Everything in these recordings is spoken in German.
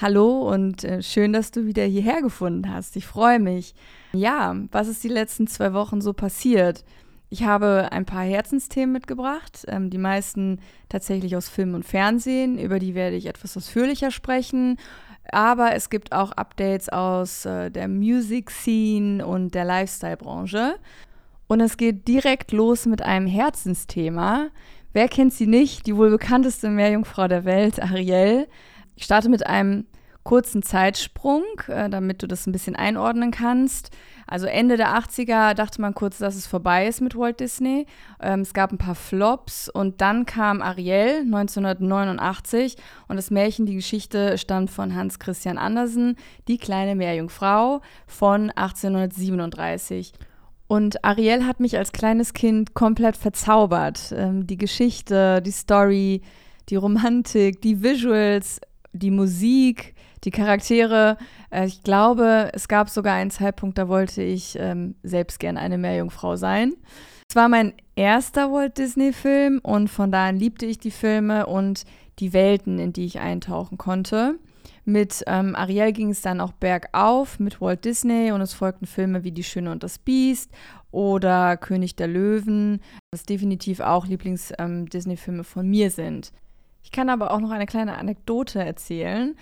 Hallo und äh, schön, dass du wieder hierher gefunden hast. Ich freue mich. Ja, was ist die letzten zwei Wochen so passiert? Ich habe ein paar Herzensthemen mitgebracht, ähm, die meisten tatsächlich aus Film und Fernsehen, über die werde ich etwas ausführlicher sprechen. Aber es gibt auch Updates aus äh, der Music Scene und der Lifestyle-Branche. Und es geht direkt los mit einem Herzensthema. Wer kennt sie nicht? Die wohl bekannteste Meerjungfrau der Welt, Ariel. Ich starte mit einem kurzen Zeitsprung, äh, damit du das ein bisschen einordnen kannst. Also Ende der 80er dachte man kurz, dass es vorbei ist mit Walt Disney. Ähm, es gab ein paar Flops und dann kam Ariel 1989 und das Märchen, die Geschichte stammt von Hans Christian Andersen, Die kleine Meerjungfrau von 1837. Und Ariel hat mich als kleines Kind komplett verzaubert. Ähm, die Geschichte, die Story, die Romantik, die Visuals, die Musik, die Charaktere. Äh, ich glaube, es gab sogar einen Zeitpunkt, da wollte ich ähm, selbst gern eine Meerjungfrau sein. Es war mein erster Walt Disney-Film und von da an liebte ich die Filme und die Welten, in die ich eintauchen konnte. Mit ähm, Ariel ging es dann auch bergauf mit Walt Disney und es folgten Filme wie Die Schöne und das Biest oder König der Löwen, was definitiv auch Lieblings-Disney-Filme ähm, von mir sind. Ich kann aber auch noch eine kleine Anekdote erzählen.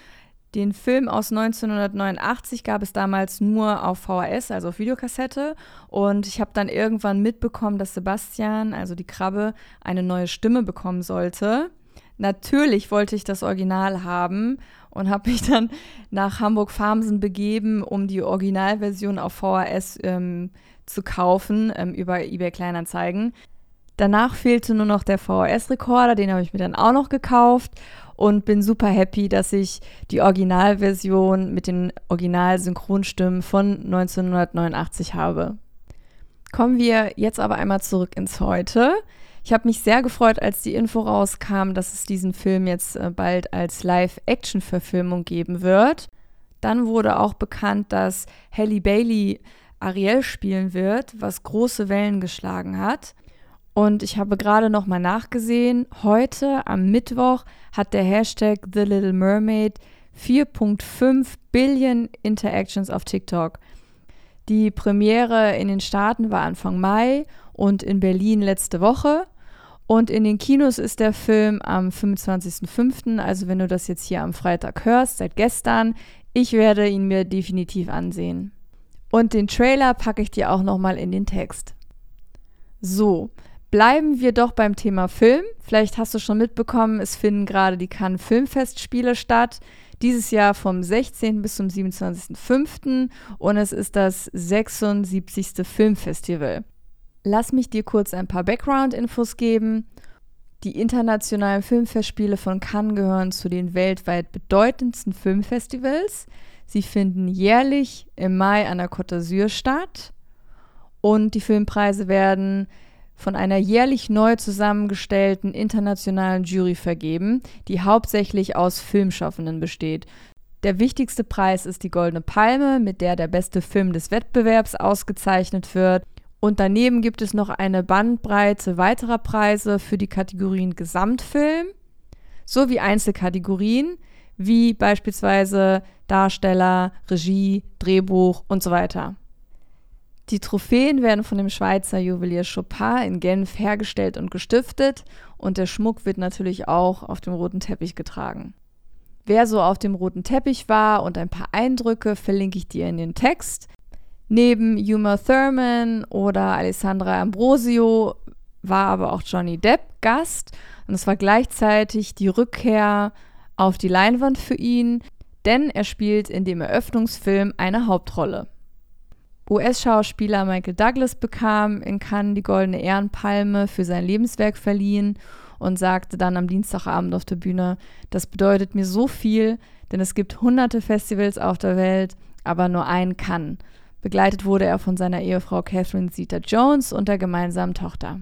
Den Film aus 1989 gab es damals nur auf VHS, also auf Videokassette. Und ich habe dann irgendwann mitbekommen, dass Sebastian, also die Krabbe, eine neue Stimme bekommen sollte. Natürlich wollte ich das Original haben und habe mich dann nach Hamburg-Farmsen begeben, um die Originalversion auf VHS ähm, zu kaufen ähm, über eBay Kleinanzeigen. Danach fehlte nur noch der VHS-Rekorder, den habe ich mir dann auch noch gekauft und bin super happy, dass ich die Originalversion mit den Original-Synchronstimmen von 1989 habe. Kommen wir jetzt aber einmal zurück ins Heute. Ich habe mich sehr gefreut, als die Info rauskam, dass es diesen Film jetzt äh, bald als Live-Action-Verfilmung geben wird. Dann wurde auch bekannt, dass Halle Bailey Ariel spielen wird, was große Wellen geschlagen hat. Und ich habe gerade noch mal nachgesehen, heute am Mittwoch hat der Hashtag The Little Mermaid 4.5 Billion Interactions auf TikTok. Die Premiere in den Staaten war Anfang Mai und in Berlin letzte Woche. Und in den Kinos ist der Film am 25.05., also wenn du das jetzt hier am Freitag hörst, seit gestern. Ich werde ihn mir definitiv ansehen. Und den Trailer packe ich dir auch nochmal in den Text. So, Bleiben wir doch beim Thema Film. Vielleicht hast du schon mitbekommen, es finden gerade die Cannes Filmfestspiele statt. Dieses Jahr vom 16. bis zum 27.05. und es ist das 76. Filmfestival. Lass mich dir kurz ein paar Background-Infos geben. Die internationalen Filmfestspiele von Cannes gehören zu den weltweit bedeutendsten Filmfestivals. Sie finden jährlich im Mai an der Côte d'Azur statt und die Filmpreise werden von einer jährlich neu zusammengestellten internationalen Jury vergeben, die hauptsächlich aus Filmschaffenden besteht. Der wichtigste Preis ist die Goldene Palme, mit der der beste Film des Wettbewerbs ausgezeichnet wird. Und daneben gibt es noch eine Bandbreite weiterer Preise für die Kategorien Gesamtfilm sowie Einzelkategorien, wie beispielsweise Darsteller, Regie, Drehbuch und so weiter. Die Trophäen werden von dem Schweizer Juwelier Chopin in Genf hergestellt und gestiftet und der Schmuck wird natürlich auch auf dem roten Teppich getragen. Wer so auf dem roten Teppich war und ein paar Eindrücke verlinke ich dir in den Text. Neben Uma Thurman oder Alessandra Ambrosio war aber auch Johnny Depp Gast und es war gleichzeitig die Rückkehr auf die Leinwand für ihn, denn er spielt in dem Eröffnungsfilm eine Hauptrolle. US-Schauspieler Michael Douglas bekam in Cannes die Goldene Ehrenpalme für sein Lebenswerk verliehen und sagte dann am Dienstagabend auf der Bühne, das bedeutet mir so viel, denn es gibt hunderte Festivals auf der Welt, aber nur ein Cannes. Begleitet wurde er von seiner Ehefrau Catherine Zeta-Jones und der gemeinsamen Tochter.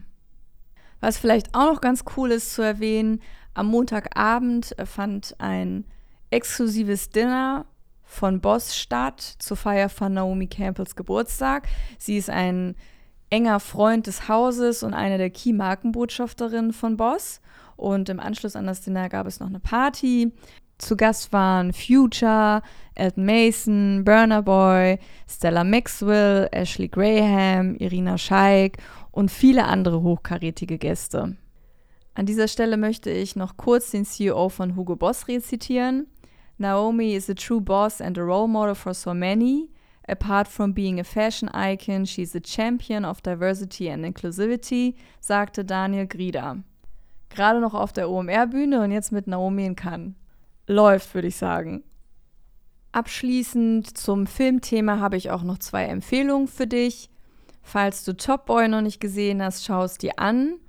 Was vielleicht auch noch ganz cool ist zu erwähnen, am Montagabend fand ein exklusives Dinner von Boss statt zur Feier von Naomi Campbells Geburtstag. Sie ist ein enger Freund des Hauses und eine der Key-Markenbotschafterinnen von Boss. Und im Anschluss an das Dinner gab es noch eine Party. Zu Gast waren Future, Elton Mason, Burner Boy, Stella Maxwell, Ashley Graham, Irina Scheik und viele andere hochkarätige Gäste. An dieser Stelle möchte ich noch kurz den CEO von Hugo Boss rezitieren. Naomi is a true boss and a role model for so many. Apart from being a fashion icon, she's a champion of diversity and inclusivity, sagte Daniel Grieder. Gerade noch auf der OMR-Bühne und jetzt mit Naomi in Cannes. Läuft, würde ich sagen. Abschließend zum Filmthema habe ich auch noch zwei Empfehlungen für dich. Falls du Top Boy noch nicht gesehen hast, schau es dir an.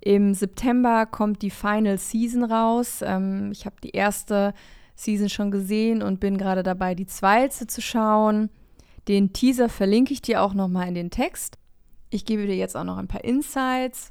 Im September kommt die Final Season raus. Ähm, ich habe die erste Season schon gesehen und bin gerade dabei, die zweite zu schauen. Den Teaser verlinke ich dir auch nochmal in den Text. Ich gebe dir jetzt auch noch ein paar Insights.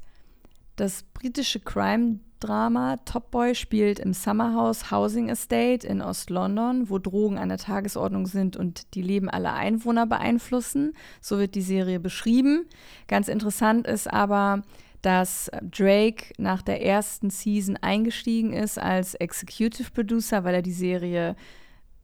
Das britische Crime-Drama Top Boy spielt im Summerhouse Housing Estate in Ost-London, wo Drogen an der Tagesordnung sind und die Leben aller Einwohner beeinflussen. So wird die Serie beschrieben. Ganz interessant ist aber, dass Drake nach der ersten Season eingestiegen ist als Executive Producer, weil er die Serie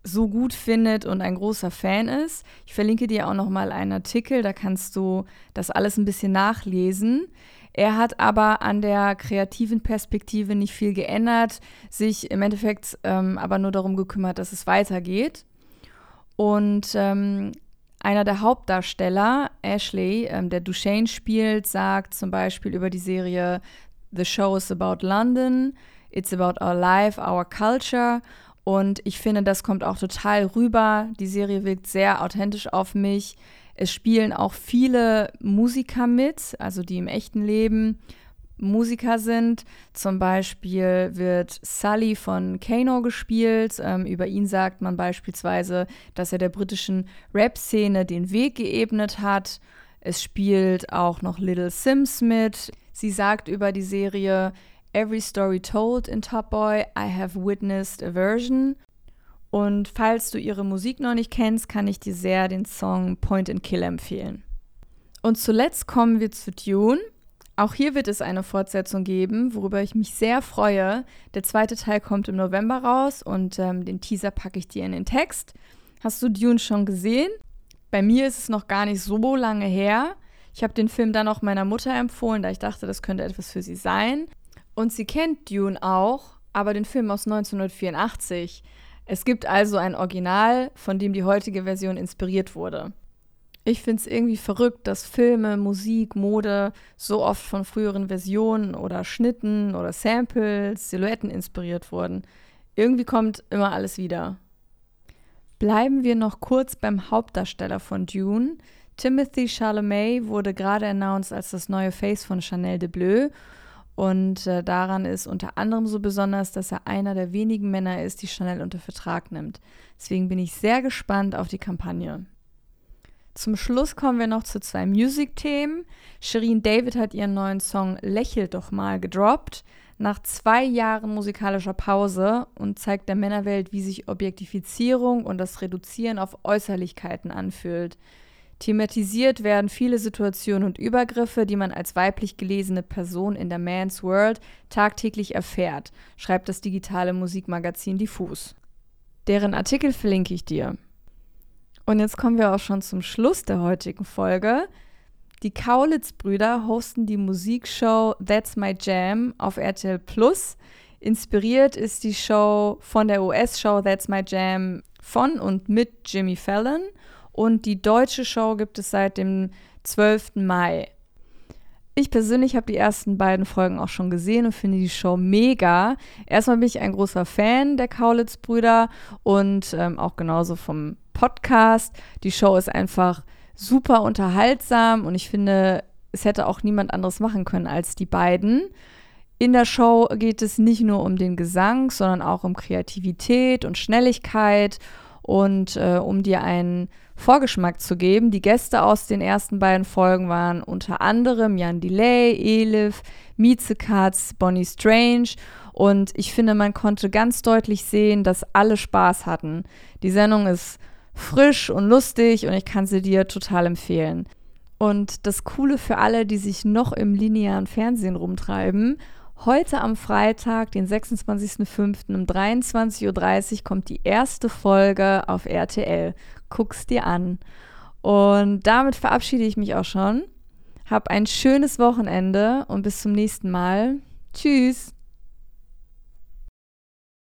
so gut findet und ein großer Fan ist. Ich verlinke dir auch noch mal einen Artikel, da kannst du das alles ein bisschen nachlesen. Er hat aber an der kreativen Perspektive nicht viel geändert, sich im Endeffekt ähm, aber nur darum gekümmert, dass es weitergeht. Und ähm, einer der Hauptdarsteller, Ashley, ähm, der Duchesne spielt, sagt zum Beispiel über die Serie The Show is about London, It's about our life, our culture. Und ich finde, das kommt auch total rüber. Die Serie wirkt sehr authentisch auf mich. Es spielen auch viele Musiker mit, also die im echten Leben Musiker sind. Zum Beispiel wird Sully von Kano gespielt. Ähm, über ihn sagt man beispielsweise, dass er der britischen Rap-Szene den Weg geebnet hat. Es spielt auch noch Little Sims mit. Sie sagt über die Serie Every Story Told in Top Boy, I have witnessed a version. Und falls du ihre Musik noch nicht kennst, kann ich dir sehr den Song Point and Kill empfehlen. Und zuletzt kommen wir zu Dune. Auch hier wird es eine Fortsetzung geben, worüber ich mich sehr freue. Der zweite Teil kommt im November raus und ähm, den Teaser packe ich dir in den Text. Hast du Dune schon gesehen? Bei mir ist es noch gar nicht so lange her. Ich habe den Film dann auch meiner Mutter empfohlen, da ich dachte, das könnte etwas für sie sein. Und sie kennt Dune auch, aber den Film aus 1984. Es gibt also ein Original, von dem die heutige Version inspiriert wurde. Ich finde es irgendwie verrückt, dass Filme, Musik, Mode so oft von früheren Versionen oder Schnitten oder Samples, Silhouetten inspiriert wurden. Irgendwie kommt immer alles wieder. Bleiben wir noch kurz beim Hauptdarsteller von Dune. Timothy Chalamet wurde gerade announced als das neue Face von Chanel de Bleu. Und äh, daran ist unter anderem so besonders, dass er einer der wenigen Männer ist, die Chanel unter Vertrag nimmt. Deswegen bin ich sehr gespannt auf die Kampagne. Zum Schluss kommen wir noch zu zwei Musikthemen. Shireen David hat ihren neuen Song Lächel doch mal gedroppt. Nach zwei Jahren musikalischer Pause und zeigt der Männerwelt, wie sich Objektifizierung und das Reduzieren auf Äußerlichkeiten anfühlt. Thematisiert werden viele Situationen und Übergriffe, die man als weiblich gelesene Person in der Man's World tagtäglich erfährt, schreibt das digitale Musikmagazin Diffus. Deren Artikel verlinke ich dir. Und jetzt kommen wir auch schon zum Schluss der heutigen Folge. Die Kaulitz-Brüder hosten die Musikshow That's My Jam auf RTL Plus. Inspiriert ist die Show von der US-Show That's My Jam von und mit Jimmy Fallon. Und die deutsche Show gibt es seit dem 12. Mai. Ich persönlich habe die ersten beiden Folgen auch schon gesehen und finde die Show mega. Erstmal bin ich ein großer Fan der Kaulitz-Brüder und ähm, auch genauso vom Podcast. Die Show ist einfach super unterhaltsam und ich finde, es hätte auch niemand anderes machen können als die beiden. In der Show geht es nicht nur um den Gesang, sondern auch um Kreativität und Schnelligkeit und äh, um dir einen Vorgeschmack zu geben. Die Gäste aus den ersten beiden Folgen waren unter anderem Jan Delay, Elif, Mieze Katz, Bonnie Strange und ich finde, man konnte ganz deutlich sehen, dass alle Spaß hatten. Die Sendung ist frisch und lustig und ich kann sie dir total empfehlen. Und das Coole für alle, die sich noch im linearen Fernsehen rumtreiben, Heute am Freitag, den 26.05. um 23.30 Uhr kommt die erste Folge auf RTL. Guck's dir an. Und damit verabschiede ich mich auch schon. Hab ein schönes Wochenende und bis zum nächsten Mal. Tschüss.